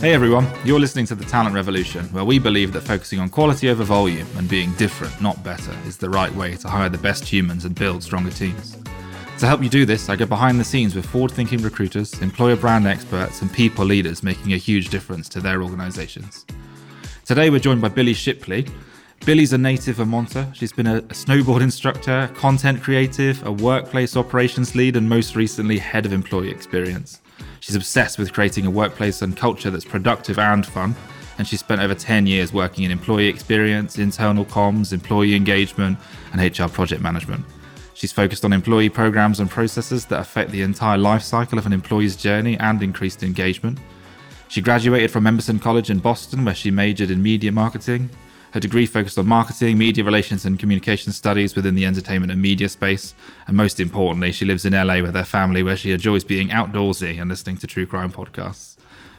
Hey everyone, you're listening to The Talent Revolution, where we believe that focusing on quality over volume and being different, not better, is the right way to hire the best humans and build stronger teams. To help you do this, I go behind the scenes with forward thinking recruiters, employer brand experts, and people leaders making a huge difference to their organizations. Today, we're joined by Billy Shipley. Billy's a native of Vermonter. She's been a, snowboard instructor, content creative, a workplace operations lead, and most recently, head of employee experience. She's obsessed with creating a workplace and culture that's productive and fun. And she spent over 10 years working in employee experience, internal comms, employee engagement, and HR project management. She's focused on employee programs and processes that affect the entire life cycle of an employee's journey and increased engagement. She graduated from Emerson College in Boston, where she majored in media marketing. Her degree focused on marketing, media relations, and communication studies within the entertainment and media space. And most importantly, she lives in LA with her family, where she enjoys being outdoorsy and listening to true crime podcasts.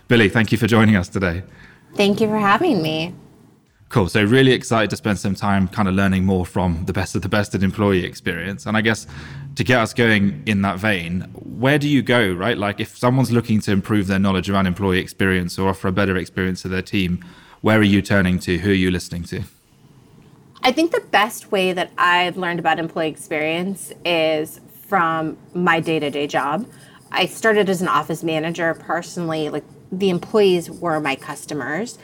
Billy, thank you for joining us today. Thank you for having me. Cool. So, really excited to spend some time kind of learning more from the best of the best at employee experience. And I guess to get us going in that vein, where do you go, right? Like, if someone's looking to improve their knowledge around employee experience or offer a better experience to their team, where are you turning to? Who are you listening to? I think the best way that I've learned about employee experience is from my day to day job. I started as an office manager personally, like the employees were my customers.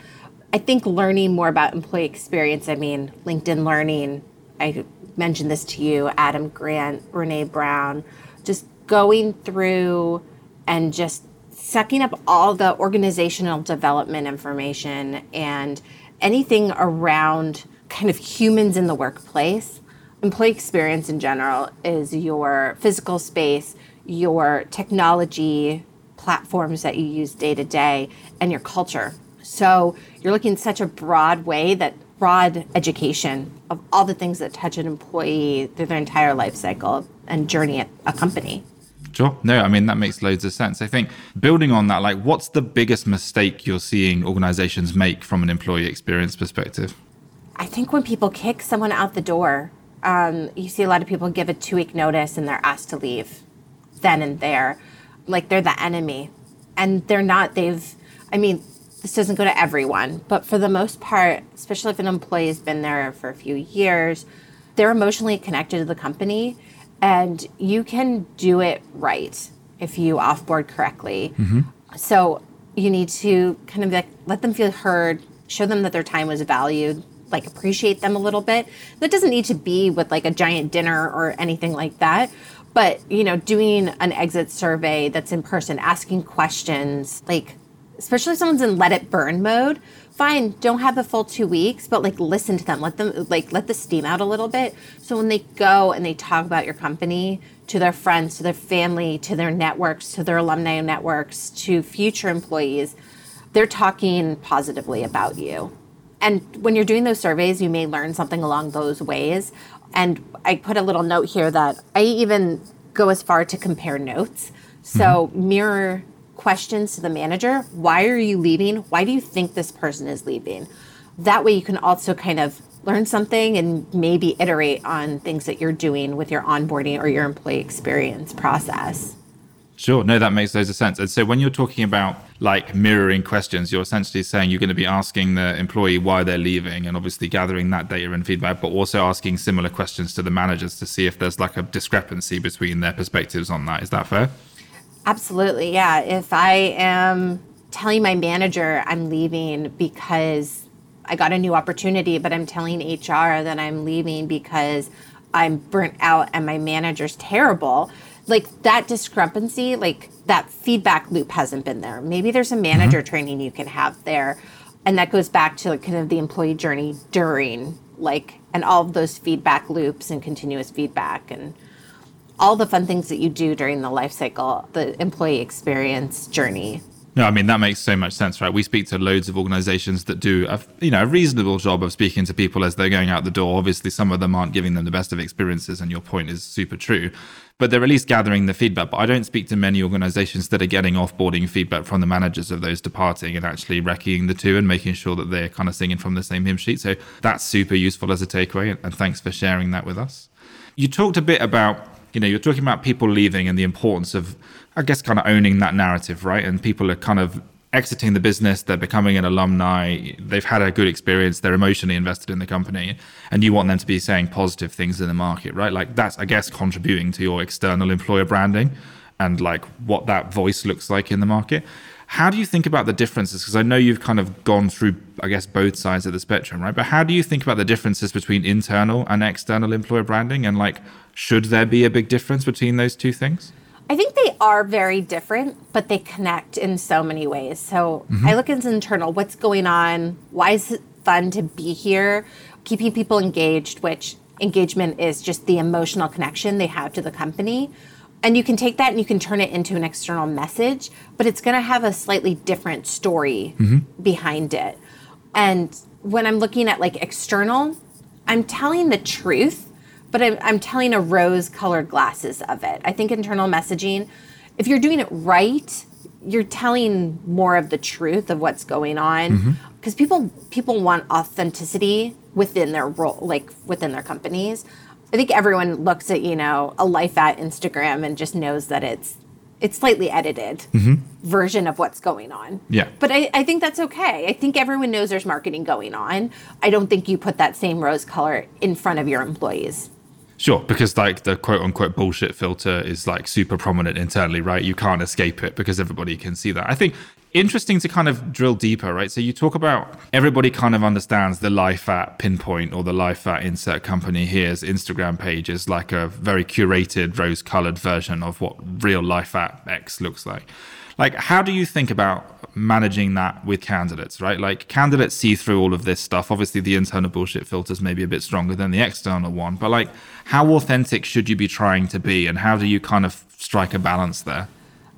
I think learning more about employee experience, I mean, LinkedIn Learning, I mentioned this to you, Adam Grant, Brené Brown, just going through and just sucking up all the organizational development information and anything around kind of humans in the workplace. Employee experience in general is your physical space, your technology platforms that you use day to day, and your culture. So you're looking at such a broad way that broad education of all the things that touch an employee through their entire life cycle and journey at a company. Sure. No, I mean, that makes loads of sense. I think building on that, like, what's the biggest mistake you're seeing organizations make from an employee experience perspective? I think when people kick someone out the door, um, you see a lot of people give a two week notice and they're asked to leave then and there. Like they're the enemy. And they're not. They've, I mean, this doesn't go to everyone, but for the most part, especially if an employee has been there for a few years, they're emotionally connected to the company and you can do it right if you offboard correctly. Mm-hmm. So you need to kind of like let them feel heard, show them that their time was valued, like appreciate them a little bit. That doesn't need to be with like a giant dinner or anything like that. But, you know, doing an exit survey that's in person, asking questions, like especially if someone's in let it burn mode, fine, don't have the full two weeks, but like listen to them, let them like let the steam out a little bit. So when they go and they talk about your company to their friends, to their family, to their networks, to their alumni networks, to future employees, they're talking positively about you. And when you're doing those surveys, you may learn something along those ways. And I put a little note here that I even go as far to compare notes. So mm-hmm. mirror questions to the manager. Why are you leaving? Why do you think this person is leaving? That way you can also kind of learn something and maybe iterate on things that you're doing with your onboarding or your employee experience process. Sure. No, that makes loads of sense. And so when you're talking about like mirroring questions, you're essentially saying you're going to be asking the employee why they're leaving and obviously gathering that data and feedback, but also asking similar questions to the managers to see if there's like a discrepancy between their perspectives on that. Is that fair? Absolutely, yeah. If I am telling my manager I'm leaving because I got a new opportunity, but I'm telling HR that I'm leaving because I'm burnt out and my manager's terrible, like that discrepancy, like that feedback loop hasn't been there. Maybe there's a manager mm-hmm. training you can have there. And that goes back to like kind of the employee journey during like and all of those feedback loops and continuous feedback and all the fun things that you do during the life cycle, the employee experience journey. No, I mean that makes so much sense, right? We speak to loads of organizations that do a you know a reasonable job of speaking to people as they're going out the door. Obviously, some of them aren't giving them the best of experiences, and your point is super true. But they're at least gathering the feedback. But I don't speak to many organizations that are getting offboarding feedback from the managers of those departing and actually reckoning the two and making sure that they're kind of singing from the same hymn sheet. So that's super useful as a takeaway. And thanks for sharing that with us. You talked a bit about you know, you're talking about people leaving and the importance of, I guess, kind of owning that narrative, right? And people are kind of exiting the business, they're becoming an alumni, they've had a good experience, they're emotionally invested in the company, and you want them to be saying positive things in the market, right? Like that's, I guess, contributing to your external employer branding and like what that voice looks like in the market. How do you think about the differences? Because I know you've kind of gone through, I guess, both sides of the spectrum, right? But how do you think about the differences between internal and external employer branding? And like, should there be a big difference between those two things? I think they are very different, but they connect in so many ways. So mm-hmm. I look at internal, what's going on? Why is it fun to be here? Keeping people engaged, which engagement is just the emotional connection they have to the company. And you can take that and you can turn it into an external message, but it's going to have a slightly different story mm-hmm. behind it. And when I'm looking at like external, I'm telling the truth but I'm, I'm telling a rose colored glasses of it. I think internal messaging, if you're doing it right, you're telling more of the truth of what's going on because mm-hmm. people people want authenticity within their role like within their companies i think everyone looks at you know a life at instagram and just knows that it's it's slightly edited mm-hmm. version of what's going on. Yeah. But I, I think that's okay. I think everyone knows there's marketing going on. I don't think you put that same rose color in front of your employees. Sure, because like the quote unquote bullshit filter is like super prominent internally, right? You can't escape it because everybody can see that. I think interesting to kind of drill deeper, right? So you talk about everybody kind of understands the life at Pinpoint or the life at Insert Company here's Instagram page is like a very curated, rose colored version of what real life at X looks like. Like, how do you think about managing that with candidates, right? Like candidates see through all of this stuff. Obviously, the internal bullshit filters may be a bit stronger than the external one, but like, how authentic should you be trying to be, and how do you kind of strike a balance there?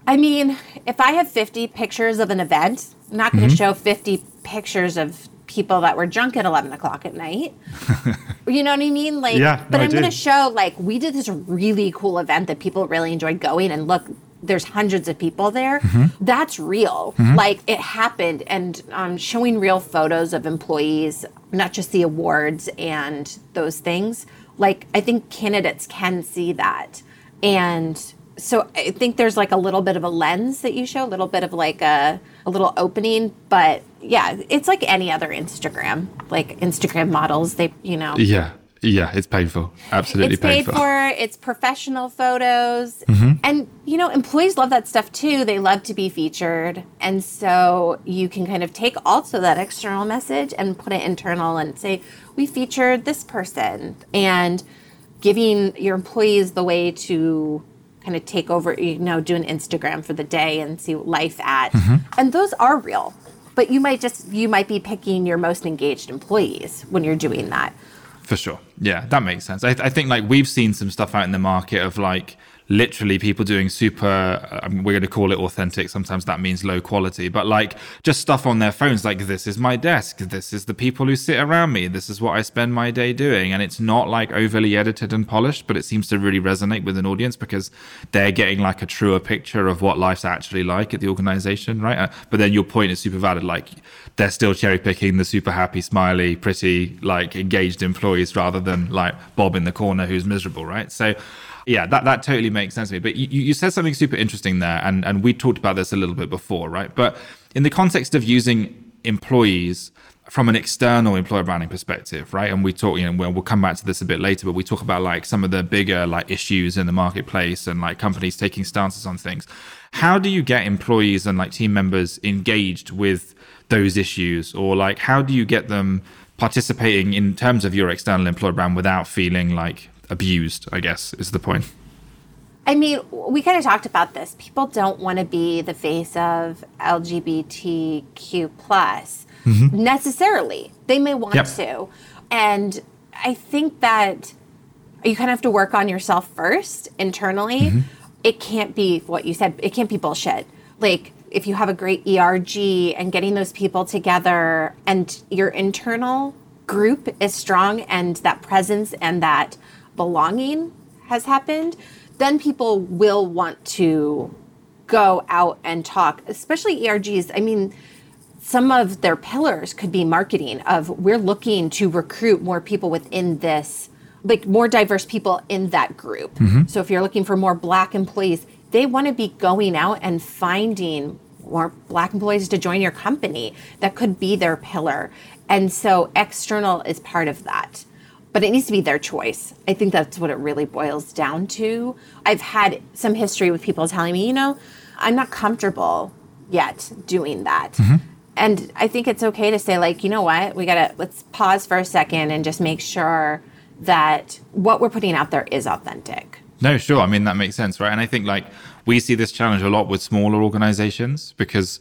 I mean, if I have 50 pictures of an event, I'm not going to mm-hmm. show 50 pictures of people that were drunk at 11 o'clock at night. you know what I mean? Like, yeah, but no, I'm going to show, like, we did this really cool event that people really enjoyed going, and look, there's hundreds of people there. Mm-hmm. That's real. Mm-hmm. Like it happened, and um, showing real photos of employees, not just the awards and those things. Like I think candidates can see that, and so I think there's like a little bit of a lens that you show, a little bit of like a a little opening, but yeah, it's like any other Instagram, like Instagram models. They, you know, yeah, yeah, it's painful. Absolutely it's painful. paid for. It's professional photos. Mm-hmm. And, you know, employees love that stuff too. They love to be featured. And so you can kind of take also that external message and put it internal and say, we featured this person. And giving your employees the way to kind of take over, you know, do an Instagram for the day and see life at. Mm-hmm. And those are real. But you might just, you might be picking your most engaged employees when you're doing that. For sure. Yeah, that makes sense. I, th- I, think like we've seen some stuff out in the market of like literally people doing super um, we're going to call it authentic sometimes that means low quality but like just stuff on their phones like this is my desk this is the people who sit around me this is what i spend my day doing and it's not like overly edited and polished but it seems to really resonate with an audience because they're getting like a truer picture of what life's actually like at the organization right uh, but then your point is super valid like they're still cherry picking the super happy smiley pretty like engaged employees rather than like bob in the corner who's miserable right so yeah, that, that totally makes sense to me. But you, you said something super interesting there, and, and we talked about this a little bit before, right? But in the context of using employees from an external employer branding perspective, right? And we talk, you know, we'll, we'll come back to this a bit later, but we talk about like some of the bigger like issues in the marketplace and like companies taking stances on things. How do you get employees and like team members engaged with those issues, or like how do you get them participating in terms of your external employer brand without feeling like abused, I guess, is the point. I mean, we kind of talked about this. People don't want to be the face of LGBTQ plus mm-hmm. necessarily. They may want yep. to. And I think that you kind of have to work on yourself first internally. Mm-hmm. It can't be what you said, it can't be bullshit. Like, if you have a great ERG and getting those people together and your internal group is strong and that presence and that belonging has happened, then people will want to go out and talk, especially ERGs. I mean, some of their pillars could be marketing of we're looking to recruit more people within this like more diverse people in that group. Mm-hmm. So if you're looking for more black employees, they want to be going out and finding more black employees to join your company. That could be their pillar. And so external is part of that. But it needs to be their choice. I think that's what it really boils down to. I've had some history with people telling me, you know, I'm not comfortable yet doing that. Mm-hmm. And I think it's okay to say, like, you know what, we gotta let's pause for a second and just make sure that what we're putting out there is authentic. No, sure. I mean, that makes sense, right? And I think like we see this challenge a lot with smaller organizations because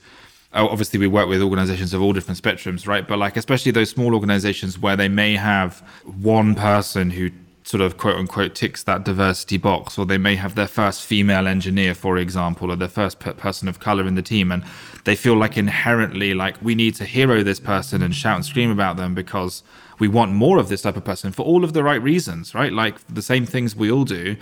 oh, obviously we work with organizations of all different spectrums, right? But like, especially those small organizations where they may have one person who sort of quote unquote ticks that diversity box, or they may have their first female engineer, for example, or their first person of color in the team, and they feel like inherently like we need to hero this person and shout and scream about them because we want more of this type of person for all of the right reasons, right? Like the same things we all do.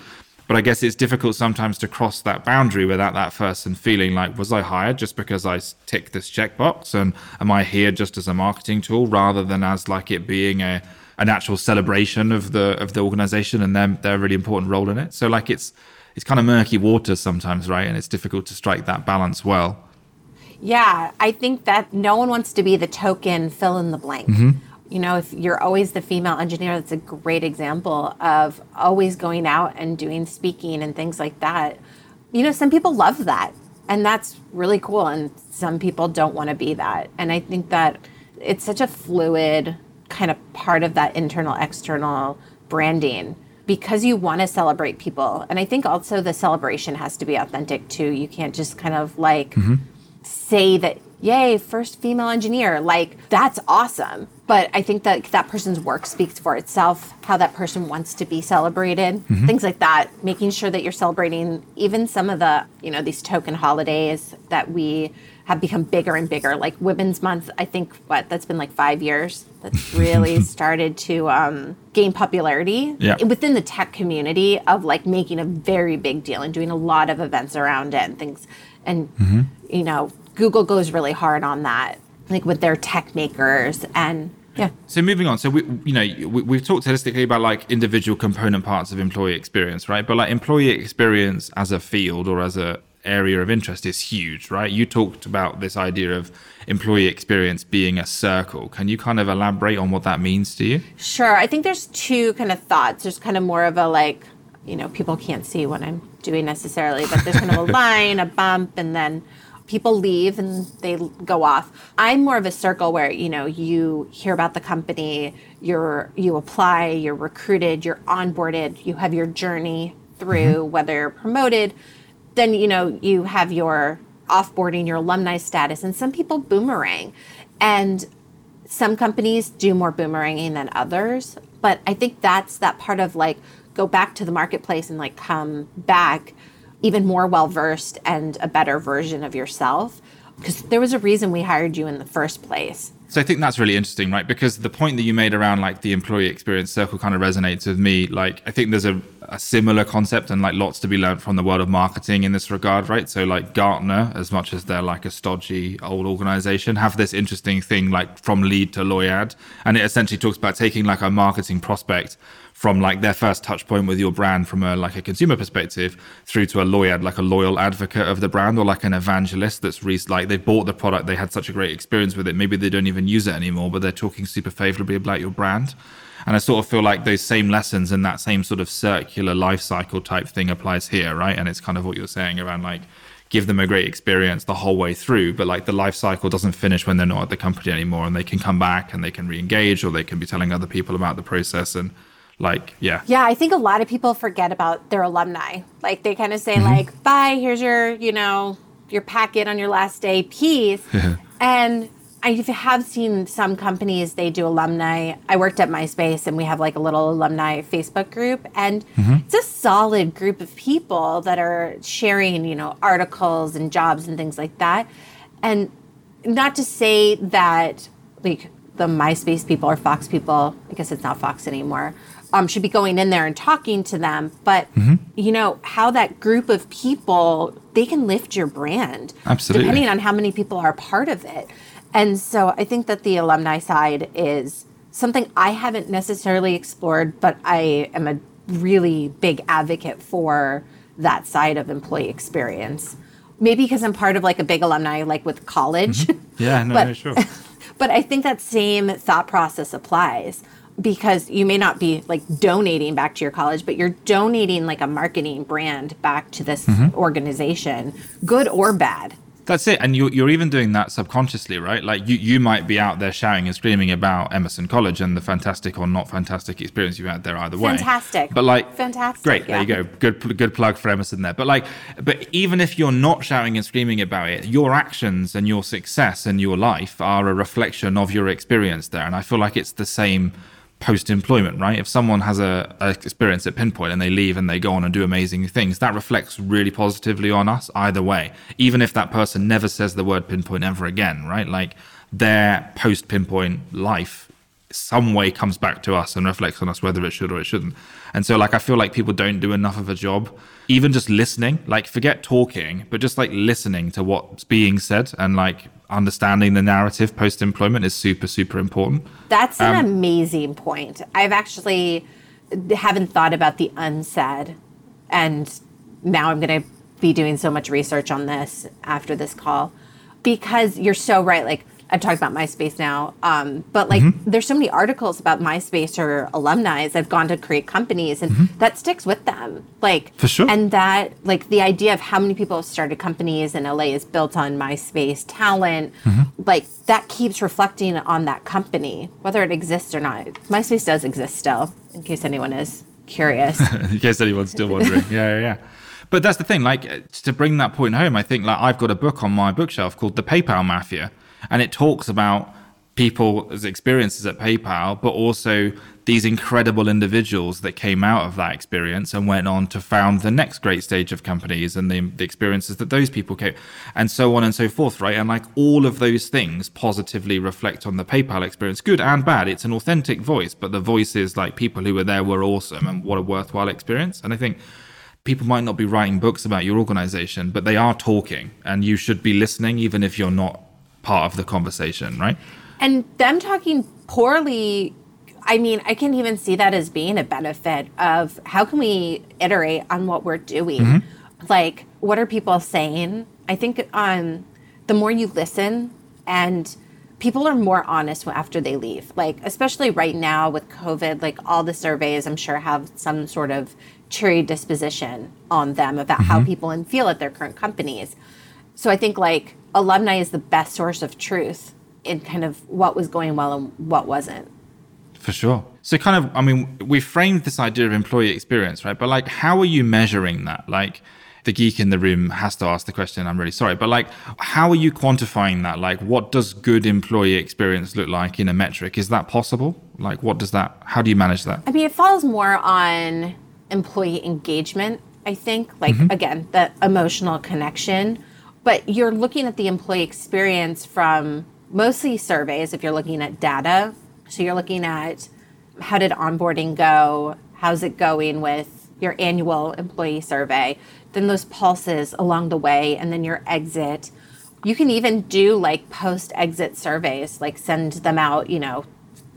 But I guess it's difficult sometimes to cross that boundary without that person feeling like, was I hired just because I tick this checkbox? And am I here just as a marketing tool rather than as like it being a an actual celebration of the of the organization and their their really important role in it? So like it's it's kind of murky waters sometimes, right? And it's difficult to strike that balance well. Yeah, I think that no one wants to be the token fill in the blank. Mm-hmm you know, if you're always the female engineer, that's a great example of always going out and doing speaking and things like that. You know, some people love that, and that's really cool. And some people don't want to be that. And I think that it's such a fluid kind of part of that internal external branding because you want to celebrate people. And I think also the celebration has to be authentic too. You can't just kind of like mm-hmm. say that yay, first female engineer. Like, that's awesome. But I think that that person's work speaks for itself, how that person wants to be celebrated, mm-hmm. things like that. Making sure that you're celebrating even some of the, you know, these token holidays that we have become bigger and bigger. Like Women's Month, I think, what, that's been like five years. That's really started to um, gain popularity yeah. within the tech community of like making a very big deal and doing a lot of events around it and things. And, mm-hmm. you know, Google goes really hard on that, like with their Techmakers and yeah. So moving on, so we, you know, we, we've talked holistically about like individual component parts of employee experience, right? But like employee experience as a field or as a area of interest is huge, right? You talked about this idea of employee experience being a circle. Can you kind of elaborate on what that means to you? Sure. I think there's two kind of thoughts. There's kind of more of a like, you know, people can't see what I'm doing necessarily, but there's kind of a line, a bump, and then people leave and they go off. I'm more of a circle where, you know, you hear about the company, you're you apply, you're recruited, you're onboarded, you have your journey through mm-hmm. whether you're promoted, then you know, you have your offboarding, your alumni status, and some people boomerang. And some companies do more boomeranging than others, but I think that's that part of like go back to the marketplace and like come back even more well versed and a better version of yourself because there was a reason we hired you in the first place. So I think that's really interesting, right? Because the point that you made around like the employee experience circle kind of resonates with me. Like I think there's a, a similar concept and like lots to be learned from the world of marketing in this regard, right? So like Gartner, as much as they're like a stodgy old organization, have this interesting thing like from lead to loyad. And it essentially talks about taking like a marketing prospect from like their first touch point with your brand from a like a consumer perspective through to a lawyer like a loyal advocate of the brand or like an evangelist that's re- like they bought the product they had such a great experience with it maybe they don't even use it anymore but they're talking super favorably about your brand and I sort of feel like those same lessons and that same sort of circular life cycle type thing applies here, right? And it's kind of what you're saying around like give them a great experience the whole way through, but like the life cycle doesn't finish when they're not at the company anymore and they can come back and they can re-engage or they can be telling other people about the process and like yeah. Yeah i think a lot of people forget about their alumni. Like they kind of say mm-hmm. like bye here's your you know your packet on your last day peace and i have seen some companies they do alumni. I worked at myspace and we have like a little alumni facebook group. And mm-hmm. it's a solid group of people that are sharing you know articles and jobs and things like that. And not to say that like the myspace people or fox people i guess it's not fox anymore um, should be going in there and talking to them. But mm-hmm. you know how that group of people they can lift your brand, absolutely, depending on how many people are part of it. And so I think that the alumni side is something I haven't necessarily explored, but I am a really big advocate for that side of employee experience. maybe because I'm part of like a big alumni, like with college. Yeah, no, But- no, sure. But I think that same thought process applies because you may not be like donating back to your college, but you're donating like a marketing brand back to this mm-hmm. organization, good or bad. That's it. And you're, you're even doing that subconsciously, right? Like you, you might be out there shouting and screaming about Emerson College and the fantastic or not fantastic experience you've had there either way. Fantastic. But like, Fantastic, Great. There you go. Good, good plug for Emerson there. But like, but even if you're not shouting and screaming about it, your actions and your success and your life are a reflection of your experience there. And I feel like it's the same post employment, right? If someone has a, a experience at Pinpoint and they leave and they go on and do amazing things, that reflects really positively on us either way. Even if that person never says the word Pinpoint ever again, right? Like their post Pinpoint life some way comes back to us and reflects on us whether it should or it shouldn't. And so like I feel like people don't do enough of a job even just listening, like forget talking, but just like listening to what's being said and like understanding the narrative post employment is super super important. That's an Um, amazing point. I've actually haven't thought about the unsaid, and now I'm going to be doing so much research on this after this call because you're so right. Like I'm talking about MySpace now, um, but like mm-hmm. there's so many articles about MySpace or alumni that've gone to create companies, and mm-hmm. that sticks with them. Like For sure. and that like the idea of how many people have started companies in LA is built on MySpace talent. Mm-hmm. Like that keeps reflecting on that company, whether it exists or not. MySpace does exist still, in case anyone is curious. in case anyone's still wondering. yeah, yeah, yeah. But that's the thing. Like to bring that point home, I think like I've got a book on my bookshelf called The PayPal Mafia, and it talks about people's experiences at PayPal, but also these incredible individuals that came out of that experience and went on to found the next great stage of companies and the, the experiences that those people came, and so on and so forth, right? And like all of those things positively reflect on the PayPal experience, good and bad. It's an authentic voice, but the voice is like people who were there were awesome and what a worthwhile experience. And I think people might not be writing books about your organization, but they are talking, and you should be listening, even if you're not part of the conversation, right? And them talking poorly, I mean, I can't even see that as being a benefit of how can we iterate on what we're doing? Like, what are people saying? I think um, the more you listen and people are more honest after they leave. Like, especially right now with COVID, like all the surveys, I'm sure have some sort of cheery disposition on them about how people feel at their current companies. So I think like alumni is the best source of truth in kind of what was going well and what wasn't. For sure. So, kind of, I mean, we framed this idea of employee experience, right? But, like, how are you measuring that? Like, the geek in the room has to ask the question. I'm really sorry. But, like, how are you quantifying that? Like, what does good employee experience look like in a metric? Is that possible? Like, what does that, how do you manage that? I mean, it falls more on employee engagement, I think, like mm-hmm. again, the emotional connection. But you're looking at the employee experience from mostly surveys if you're looking at data. So you're looking at how did onboarding go? How's it going with your annual employee survey? Then those pulses along the way, and then your exit. You can even do like post exit surveys, like send them out, you know,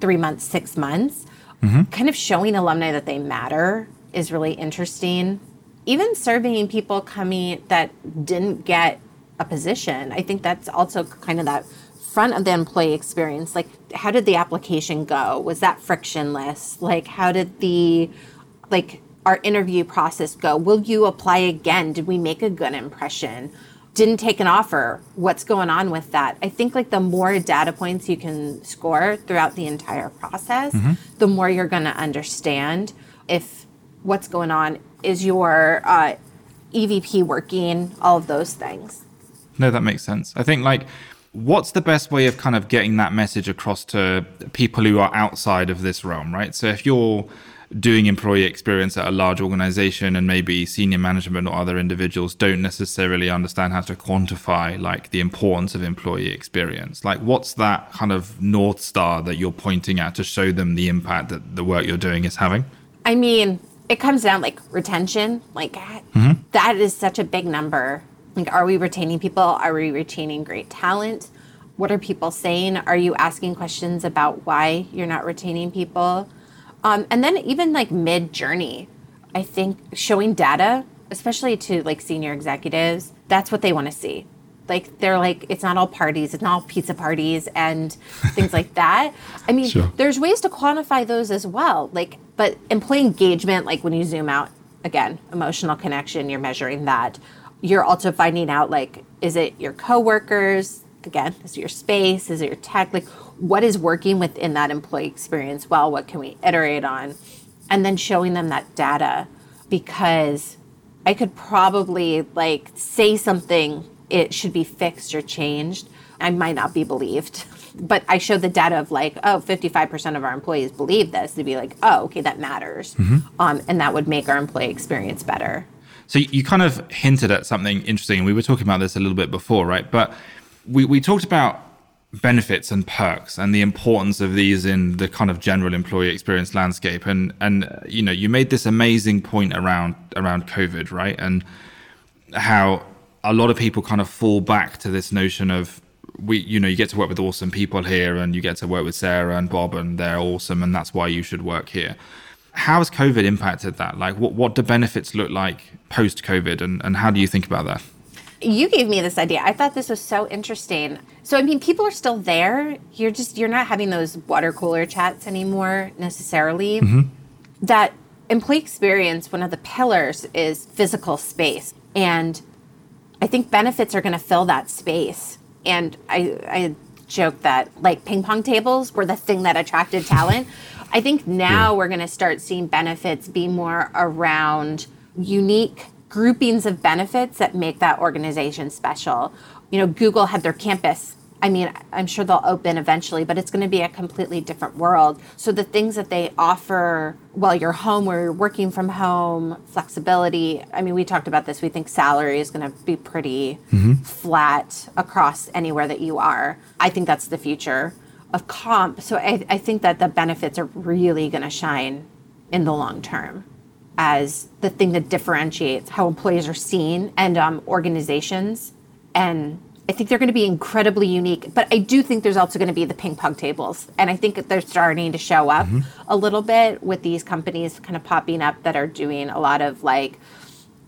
three months, six months. Mm-hmm. Kind of showing alumni that they matter is really interesting. Even surveying people coming that didn't get a position, I think that's also kind of that front of the employee experience. Like, how did the application go? Was that frictionless? Like, how did the like our interview process go? Will you apply again? Did we make a good impression? Didn't take an offer. What's going on with that? I think like the more data points you can score throughout the entire process, the more you're going to understand if what's going on is your uh, EVP working, all of those things. No, that makes sense. I think like what's the best way of kind of getting that message across to people who are outside of this realm, right? So if you're doing employee experience at a large organization and maybe senior management or other individuals don't necessarily understand how to quantify like the importance of employee experience like what's that kind of north star that you're pointing at to show them the impact that the work you're doing is having I mean, it comes down like retention. Like mm-hmm. that is such a big number. Like, are we retaining people? Are we retaining great talent? What are people saying? Are you asking questions about why you're not retaining people? Um, and then even like mid journey, I think showing data especially to like senior executives, that's what they want to see. Like they're like, it's not all parties, it's not all pizza parties and things like that. I mean, Sure. there's ways to quantify those as well. Like, but employee engagement, like when you zoom out, again, emotional connection, you're measuring that. You're also finding out like, is it your coworkers? Again, is it your space? Is it your tech? Like, what is working within that employee experience well? What can we iterate on? And then showing them that data because I could probably like say something it should be fixed or changed. I might not be believed. But I showed the data of like, oh, 55% of our employees believe this to be like, oh, okay, that matters. Um, and that would make our employee experience better. So you kind of hinted at something interesting. We were talking about this a little bit before, right? But we, we talked about benefits and perks and the importance of these in the kind of general employee experience landscape. And and you know, you made this amazing point around around COVID, right? And how a lot of people kind of fall back to this notion of we you know you get to work with awesome people here and you get to work with Sarah and Bob and they're awesome and that's why you should work here. How has COVID impacted that? Like what what do benefits look like post COVID and, and how do you think about that? You gave me this idea. I thought this was so interesting. So I mean, people are still there. You're just you're not having those water cooler chats anymore necessarily. Mm-hmm. That employee experience, one of the pillars is physical space, and I think benefits are going to fill that space. And I I joke that like ping pong tables were the thing that attracted talent. I think now we're going to start seeing benefits be more around unique groupings of benefits that make that organization special. You know, Google had their campus. I mean, I'm sure they'll open eventually, but it's going to be a completely different world. So the things that they offer while you're home, where you're working from home, flexibility. I mean, we talked about this. We think salary is going to be pretty mm-hmm. flat across anywhere that you are. I think that's the future of comp. So I, I think that the benefits are really going to shine in the long term as the thing that differentiates how employees are seen and um, organizations. And I think they're going to be incredibly unique. But I do think there's also going to be the ping pong tables. And I think that they're starting to show up a little bit with these companies kind of popping up that are doing a lot of like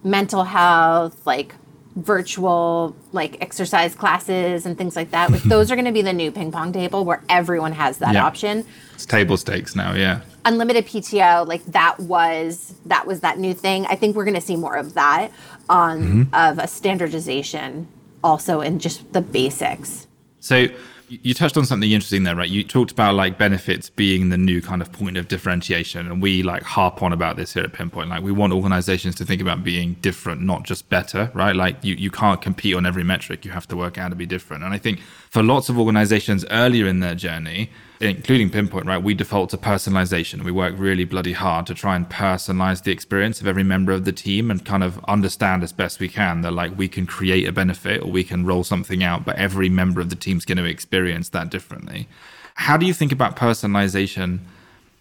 mental health, like virtual like exercise classes and things like that. Like those are going to be the new ping pong table where everyone has that Yeah. option It's table stakes now, yeah. unlimited PTO, like that was that was that new thing. I think we're going to see more of that on mm-hmm. of a standardization also in just the basics. So you touched on something interesting there, right? You talked about like benefits being the new kind of point of differentiation, and we like harp on about this here at Pinpoint. Like we want organizations to think about being different, not just better, right? Like you you can't compete on every metric; you have to work out to be different. And I think for lots of organizations earlier in their journey, including Pinpoint, right, we default to personalization. We work really bloody hard to try and personalize the experience of every member of the team and kind of understand as best we can that like we can create a benefit or we can roll something out, but every member of the team's going to experience that differently. How do you think about personalization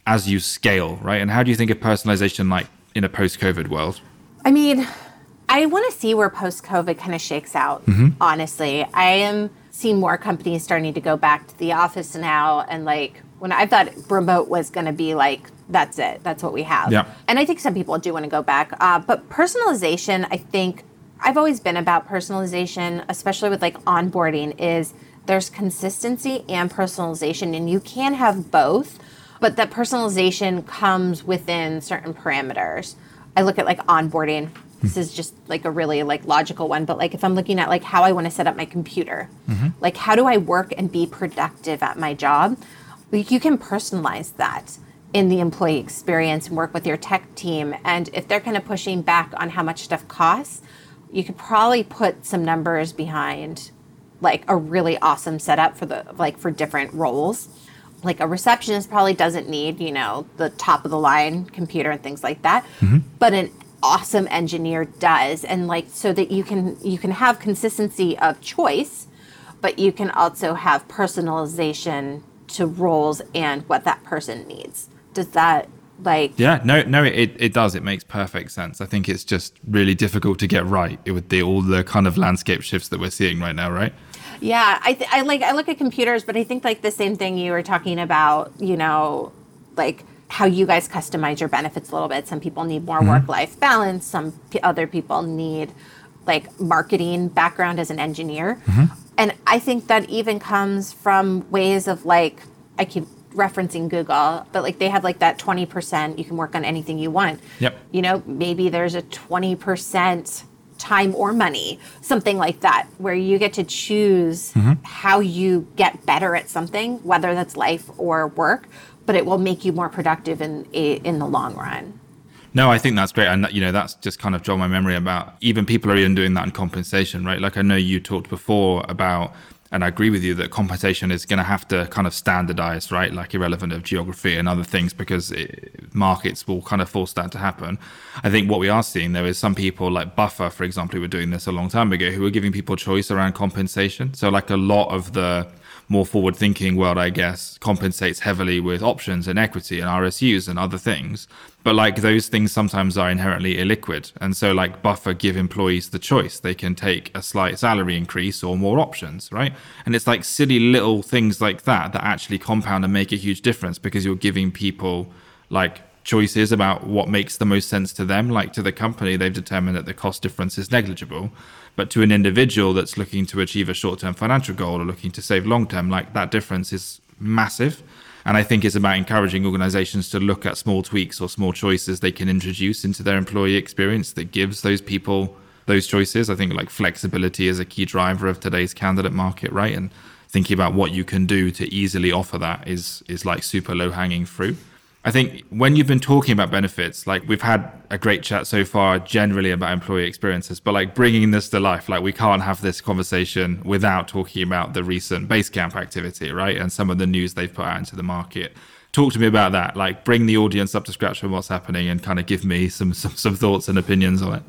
as you scale, right? And how do you think of personalization like in a post-COVID world? I mean, I want to see where post COVID kind of shakes out, mm-hmm. honestly. I am seeing more companies starting to go back to the office now. And like when I thought remote was going to be like, that's it, that's what we have. Yeah. And I think some people do want to go back. Uh, but personalization, I think I've always been about personalization, especially with like onboarding, is there's consistency and personalization, and you can have both, but that personalization comes within certain parameters. I look at like onboarding. This is just like a really like logical one, but like if I'm looking at like how I want to set up my computer, mm-hmm. like how do I work and be productive at my job, like you can personalize that in the employee experience and work with your tech team. And if they're kind of pushing back on how much stuff costs, you could probably put some numbers behind like a really awesome setup for the like for different roles. Like a receptionist probably doesn't need, you know, the top of the line computer and things like that. Mm-hmm. But an awesome engineer does. And like so that you can you can have consistency of choice, but you can also have personalization to roles and what that person needs. Does that like Yeah, no, no, it, it does. It makes perfect sense. I think it's just really difficult to get right with the all the kind of landscape shifts that we're seeing right now, right? Yeah, I, th- I like I look at computers, but I think like the same thing you were talking about, you know, like how you guys customize your benefits a little bit. Some people need more mm-hmm. work life balance, some p- other people need like marketing background as an engineer. Mm-hmm. And I think that even comes from ways of like, I keep referencing Google, but like they have like that 20%, you can work on anything you want. Yep. You know, maybe there's a 20% time or money, something like that, where you get to choose mm-hmm. how you get better at something, whether that's life or work, but it will make you more productive in in the long run. No, I think that's great, and you know that's just kind of jogged my memory about even people are even doing that in compensation, right? Like I know you talked before about, and I agree with you that compensation is going to have to kind of standardize, right? Like irrelevant of geography and other things, because it, markets will kind of force that to happen. I think what we are seeing though is some people like Buffer, for example, who were doing this a long time ago, who were giving people choice around compensation. So like a lot of the more forward thinking world, I guess, compensates heavily with options and equity and RSUs and other things. But like those things sometimes are inherently illiquid. And so like Buffer give employees the choice. They can take a slight salary increase or more options, right? And it's like silly little things like that that actually compound and make a huge difference because you're giving people like choices about what makes the most sense to them. Like to the company, they've determined that the cost difference is negligible. But to an individual that's looking to achieve a short term financial goal or looking to save long term, like that difference is massive. And I think it's about encouraging organizations to look at small tweaks or small choices they can introduce into their employee experience that gives those people those choices. I think like flexibility is a key driver of today's candidate market, right? And thinking about what you can do to easily offer that is is like super low hanging fruit. I think when you've been talking about benefits, like we've had a great chat so far generally about employee experiences, but like bringing this to life, like we can't have this conversation without talking about the recent Basecamp activity, right? And some of the news they've put out into the market. Talk to me about that. Like bring the audience up to scratch on what's happening and kind of give me some some, some thoughts and opinions on it.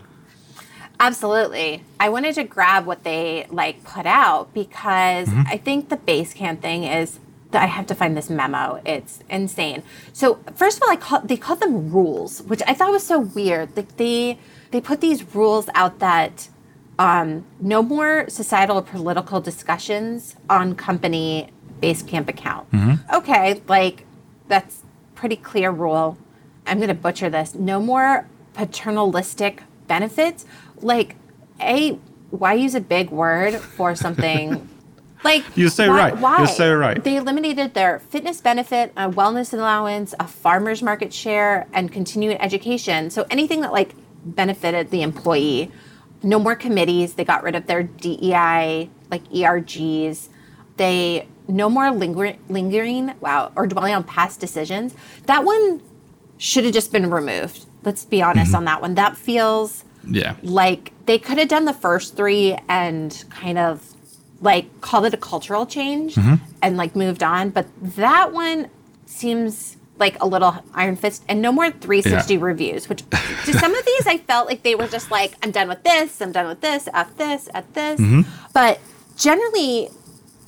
Absolutely. I wanted to grab what they like put out because mm-hmm. I think the Basecamp thing is I have to find this memo. It's insane. So first of all, I call, they called them rules, which I thought was so weird. Like they they put these rules out that um, no more societal or political discussions on company Basecamp account. Okay, like that's pretty clear rule. I'm going to butcher this. No more paternalistic benefits. Like, a why use a big word for something? like you say why- right. Why? You're so right. They eliminated their fitness benefit, a wellness allowance, a farmer's market share, and continuing education. So anything that like benefited the employee. No more committees. They got rid of their DEI, like ERGs. They no more linger, lingering, wow, or dwelling on past decisions. That one should have just been removed. Let's be honest mm-hmm. on that one. That feels Yeah. like they could have done the first three and kind of like called it a cultural change mm-hmm. and like moved on. But that one seems like a little iron fist and no more 360 Yeah. reviews, which to some of these I felt like they were just like, I'm done with this, I'm done with this, at this, at this. Mm-hmm. But generally,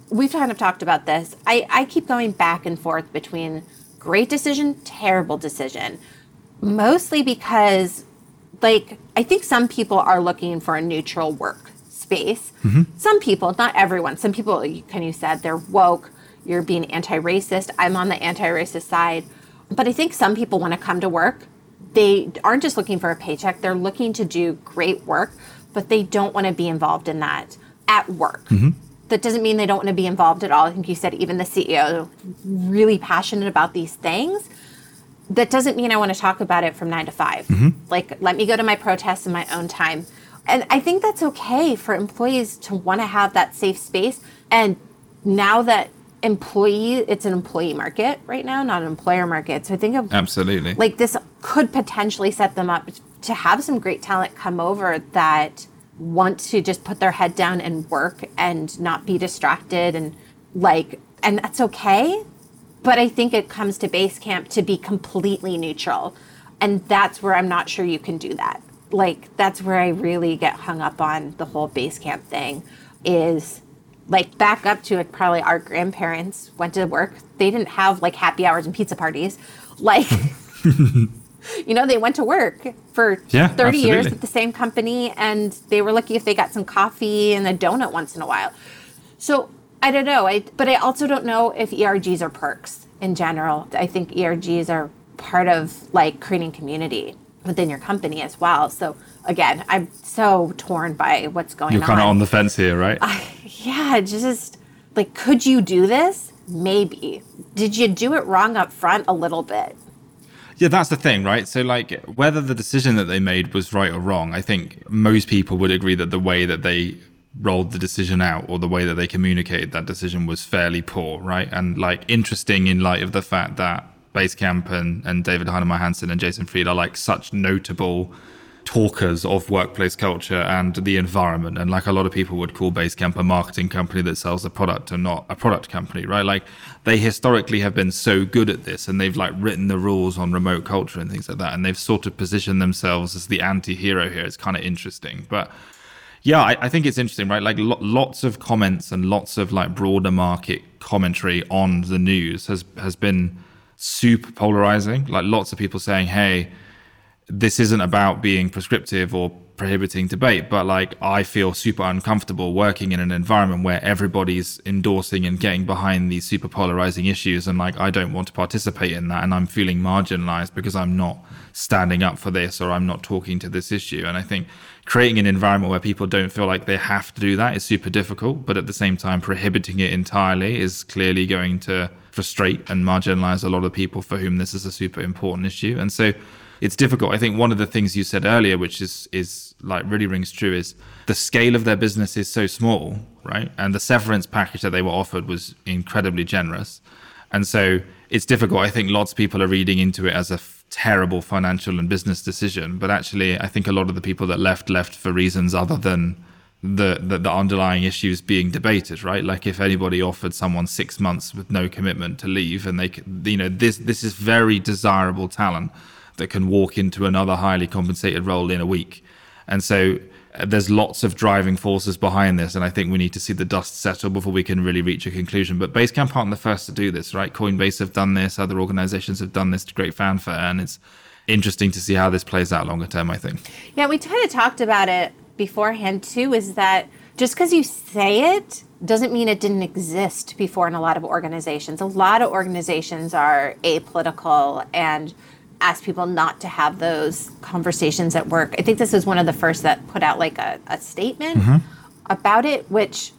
we've kind of talked about this. I, I keep going back and forth between great decision, terrible decision, mostly because, like, I think some people are looking for a neutral work space. Mm-hmm. Some people, not everyone, some people, Ken, you said, they're woke, you're being anti racist. I'm on the anti racist side. But I think some people want to come to work. They aren't just looking for a paycheck, they're looking to do great work, but they don't want to be involved in that at work mm-hmm. that doesn't mean they don't want to be involved at all. I think you said even the CEO really passionate about these things. That doesn't mean I want to talk about it from nine to 5 mm-hmm. Like, let me go to my protests in my own time. And I think that's okay for employees to want to have that safe space. And now that employee, it's an employee market right now, not an employer market. So I think of Absolutely. like this could potentially set them up to have some great talent come over that want to just put their head down and work and not be distracted and like and that's okay but i think it comes to Basecamp to be completely neutral and that's where i'm not sure you can do that like that's where i really get hung up on the whole Basecamp thing is like back up to like probably our grandparents went to work. They didn't have like happy hours and pizza parties. Like you know they went to work for Yeah, 30 years at the same company and they were lucky if they got some coffee and a donut once in a while. So i don't know. I, but i also don't know if ERGs are perks in general. I think ERGs are part of like creating community within your company as well. So again, I'm so torn by what's going on. You're kind of on the fence here, right? yeah, just like, could you do this? Maybe. Did you do it wrong up front a little bit? Yeah, that's the thing, right? So, like, whether the decision that they made was right or wrong, I think most people would agree that the way that they rolled the decision out or the way that they communicated that decision was fairly poor, right? And, like, interesting in light of the fact that Basecamp and, and David Heinemeier Hansson and Jason Fried are like such notable talkers of workplace culture and the environment. And like a lot of people would call Basecamp a marketing company that sells a product and not a product company, right? Like they historically have been so good at this and they've like written the rules on remote culture and things like that. And they've sort of positioned themselves as the anti hero here. It's kind of interesting. But yeah, I, I, think it's interesting, right? Like lo- lots of comments and lots of like broader market commentary on the news has has been super polarizing. Like lots of people saying, "Hey, this isn't about being prescriptive or prohibiting debate, but like I feel super uncomfortable working in an environment where everybody's endorsing and getting behind these super polarizing issues. And like I don't want to participate in that. And I'm feeling marginalized because I'm not standing up for this or I'm not talking to this issue. And I think creating an environment where people don't feel like they have to do that is super difficult. But at the same time, prohibiting it entirely is clearly going to frustrate and marginalize a lot of people for whom this is a super important issue. And so it's difficult. I think one of the things you said earlier, which is is like really rings true, is the scale of their business is so small, right? And the severance package that they were offered was incredibly generous, and so it's difficult. I think lots of people are reading into it as a terrible financial and business decision, but actually, I think a lot of the people that left left for reasons other than the, the, the underlying issues being debated, right? Like if anybody offered someone six months with no commitment to leave, and they, you know, this this is very desirable talent that can walk into another highly compensated role in a week. And so there's lots of driving forces behind this, and I think we need to see the dust settle before we can really reach a conclusion. But Basecamp aren't the first to do this, right? Coinbase have done this, other organizations have done this to great fanfare, and it's interesting to see how this plays out longer term, I think. Yeah, we kind of talked about it beforehand too, is that just because you say it doesn't mean it didn't exist before in a lot of organizations. A lot of organizations are apolitical and ask people not to have those conversations at work. I think this was one of the first that put out like a, a statement mm-hmm. about it, which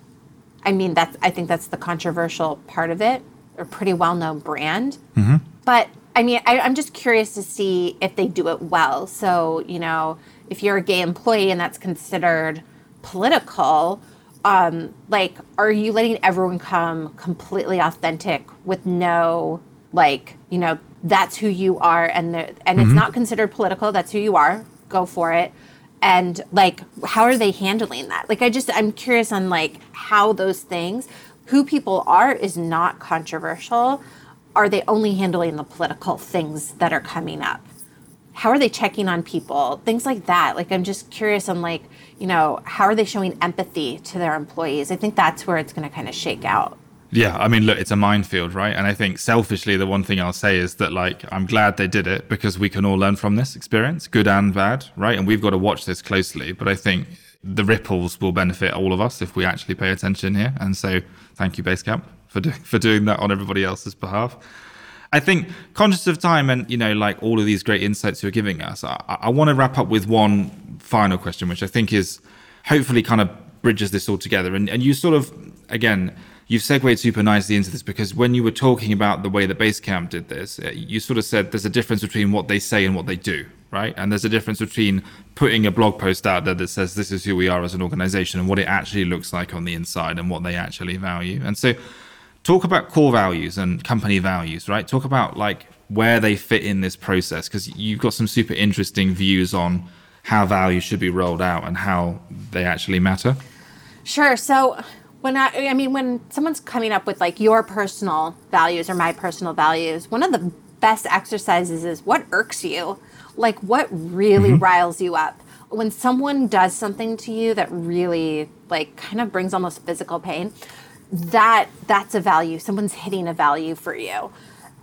I mean that's I think that's the controversial part of it, a pretty well known brand. Mm-hmm. But I mean, I, I'm just curious to see if they do it well. So, you know, if you're a gay employee and that's considered political, um, like, are you letting everyone come completely authentic with no, like, you know, that's who you are and the, and mm-hmm. it's not considered political that's who you are go for it. And like how are they handling that? Like i just i'm curious on like how those things who people are is not controversial. Are they only handling the political things that are coming up? How are they checking on people? Things like that. Like i'm just curious on like you know how are they showing empathy to their employees? I think that's where it's going to kind of shake out yeah, I mean, look, it's a minefield, right? And I think selfishly, the one thing I'll say is that, like, I'm glad they did it because we can all learn from this experience, good and bad, right? And we've got to watch this closely. But I think the ripples will benefit all of us if we actually pay attention here. And so, thank you, Basecamp, for for doing that on everybody else's behalf. I think conscious of time and you know, like all of these great insights you're giving us, I, I want to wrap up with one final question, which I think is hopefully kind of bridges this all together. And and you sort of again you've segued super nicely into this because when you were talking about the way that Basecamp did this, uh, you sort of said there's a difference between what they say and what they do, right? And there's a difference between putting a blog post out there that says this is who we are as an organization and what it actually looks like on the inside and what they actually value. And so, talk about core values and company values, right? Talk about like where they fit in this process because you've got some super interesting views on how values should be rolled out and how they actually matter. Sure. So when I, I mean, when someone's coming up with like your personal values or my personal values, one of the best exercises is what irks you, like what really mm-hmm. riles you up. When someone does something to you that really like kind of brings almost physical pain, that that's a value. Someone's hitting a value for you.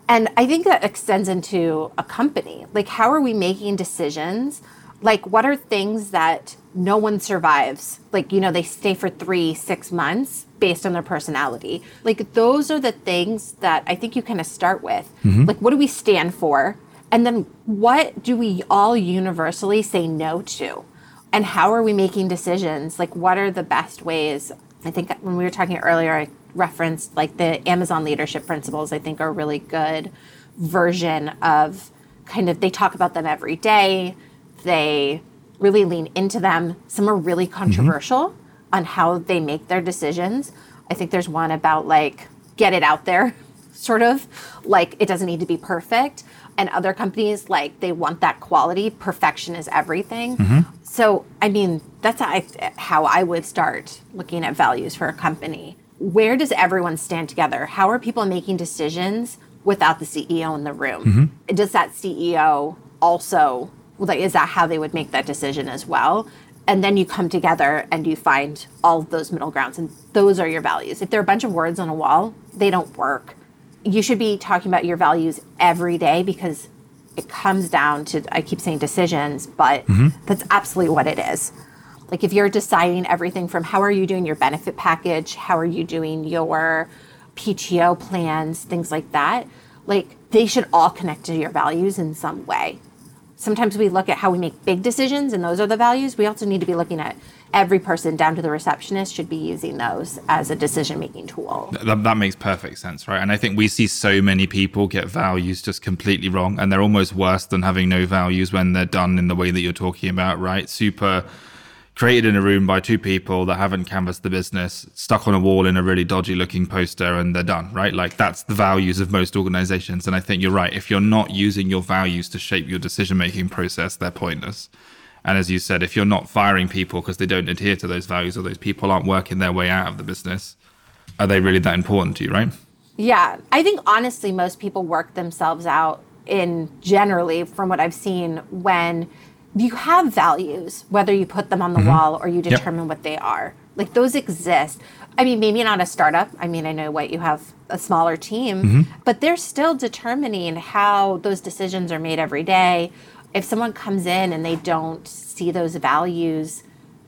And I think that extends into a company. Like, how are we making decisions? Like, what are things that no one survives. Like, you know, they stay for three, six months based on their personality. Like, those are the things that I think you kind of start with. Mm-hmm. Like, what do we stand for? And then what do we all universally say no to? And how are we making decisions? Like, what are the best ways? I think when we were talking earlier, I referenced like the Amazon leadership principles, I think are a really good version of kind of, they talk about them every day. They really lean into them. Some are really controversial mm-hmm. on how they make their decisions. I think there's one about like, get it out there, sort of like it doesn't need to be perfect. And other companies, like they want that quality. Perfection is everything. Mm-hmm. So, I mean, that's how I, how I would start looking at values for a company. Where does everyone stand together? How are people making decisions without the CEO in the room? Mm-hmm. Does that CEO also, like, is that how they would make that decision as well? and then you come together and you find all of those middle grounds and those are your values if there are a bunch of words on a wall they don't work you should be talking about your values every day because it comes down to i keep saying decisions but mm-hmm. that's absolutely what it is like if you're deciding everything from how are you doing your benefit package how are you doing your pto plans things like that like they should all connect to your values in some way sometimes we look at how we make big decisions and those are the values. We also need to be looking at every person down to the receptionist should be using those as a decision making tool. That, that, makes perfect sense, right? And I think we see so many people get values just completely wrong, and they're almost worse than having no values when they're done in the way that you're talking about, right? Super created in a room by two people that haven't canvassed the business, stuck on a wall in a really dodgy looking poster, and they're done, right? Like that's the values of most organizations. And I think you're right. If you're not using your values to shape your decision making process, they're pointless. And as you said, if you're not firing people because they don't adhere to those values or those people aren't working their way out of the business, are they really that important to you, right? Yeah. I think honestly, most people work themselves out in generally, from what I've seen, when you have values, whether you put them on the mm-hmm. wall or you determine yep. what they are. Like those exist. I mean, maybe not a startup. I mean, I know what you have a smaller team, mm-hmm. but they're still determining how those decisions are made every day. If someone comes in and they don't see those values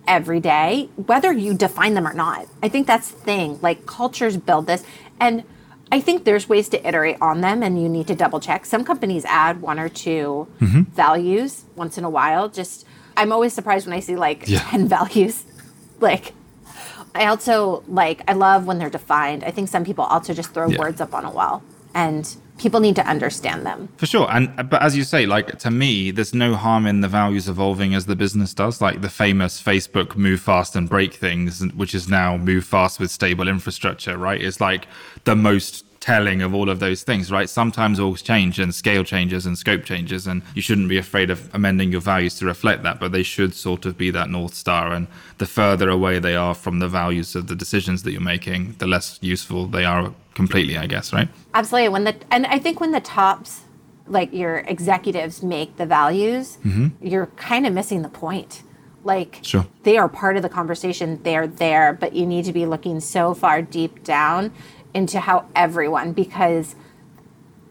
every day, whether you define them or not, I think that's the thing. Like cultures build this. And I think there's ways to iterate on them and you need to double check. Some companies add one or 2 mm-hmm. values once in a while. Just, I'm always surprised when I see like yeah. 10 values. like, I also like, I love when they're defined. I think some people also just throw yeah. words up on a wall and people need to understand them. For sure. And but as you say like to me there's no harm in the values evolving as the business does. Like the famous facebook move fast and break things which is now move fast with stable infrastructure right? It's like the most telling of all of those things, right? Sometimes orgs change and scale changes and scope changes, and you shouldn't be afraid of amending your values to reflect that, but they should sort of be that North Star. And the further away they are from the values of the decisions that you're making, the less useful they are completely, I guess, right? Absolutely. When the and I think when the tops like your executives make the values, mm-hmm. you're kind of missing the point like sure. they are part of the conversation they're there but you need to be looking so far deep down into how everyone, because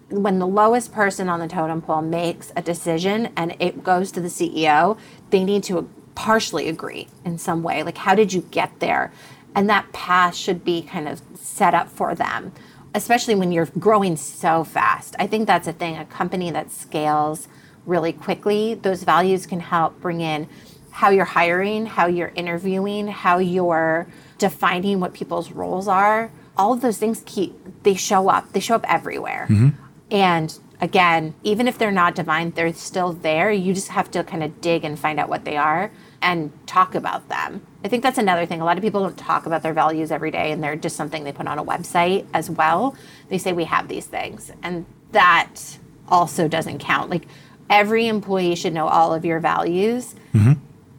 when the lowest person on the totem pole makes a decision and it goes to the CEO, they need to partially agree in some way. Like, how did you get there? And that path should be kind of set up for them, especially when you're growing so fast. I think that's a thing. A company that scales really quickly, those values can help bring in how you're hiring, how you're interviewing, how you're defining what people's roles are all of those things keep they show up they show up everywhere. Mm-hmm. and again even if they're not divine they're still there. You just have to kind of dig and find out what they are and talk about them. I think that's another thing. A lot of people don't talk about their values every day and they're just something they put on a website as well. They say we have these things. And that also doesn't count. Like every employee should know all of your values mm-hmm.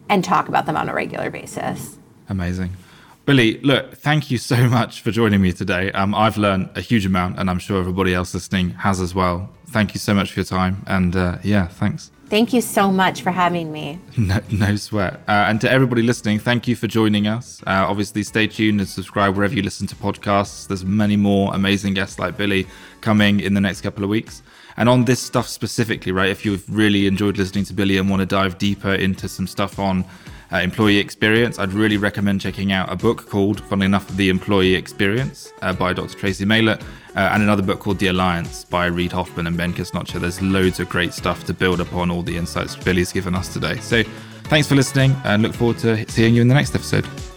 and talk about them on a regular basis. Amazing Billy, look, thank you so much for joining me today. Um, I've learned a huge amount, and I'm sure everybody else listening has as well. Thank you so much for your time, and uh, yeah, thanks. Thank you so much for having me. No, no sweat. Uh, and to everybody listening, thank you for joining us. Uh, obviously, stay tuned and subscribe wherever you listen to podcasts. There's many more amazing guests like Billy coming in the next couple of weeks. And on this stuff specifically, right? If you've really enjoyed listening to Billy and want to dive deeper into some stuff on uh, employee experience, I'd really recommend checking out a book called, funnily enough, The Employee Experience uh, by Dr. Tracy Maylett, uh, and another book called The Alliance by Reid Hoffman and Ben Casnocha. There's loads of great stuff to build upon all the insights Billy's given us today. So thanks for listening and look forward to seeing you in the next episode.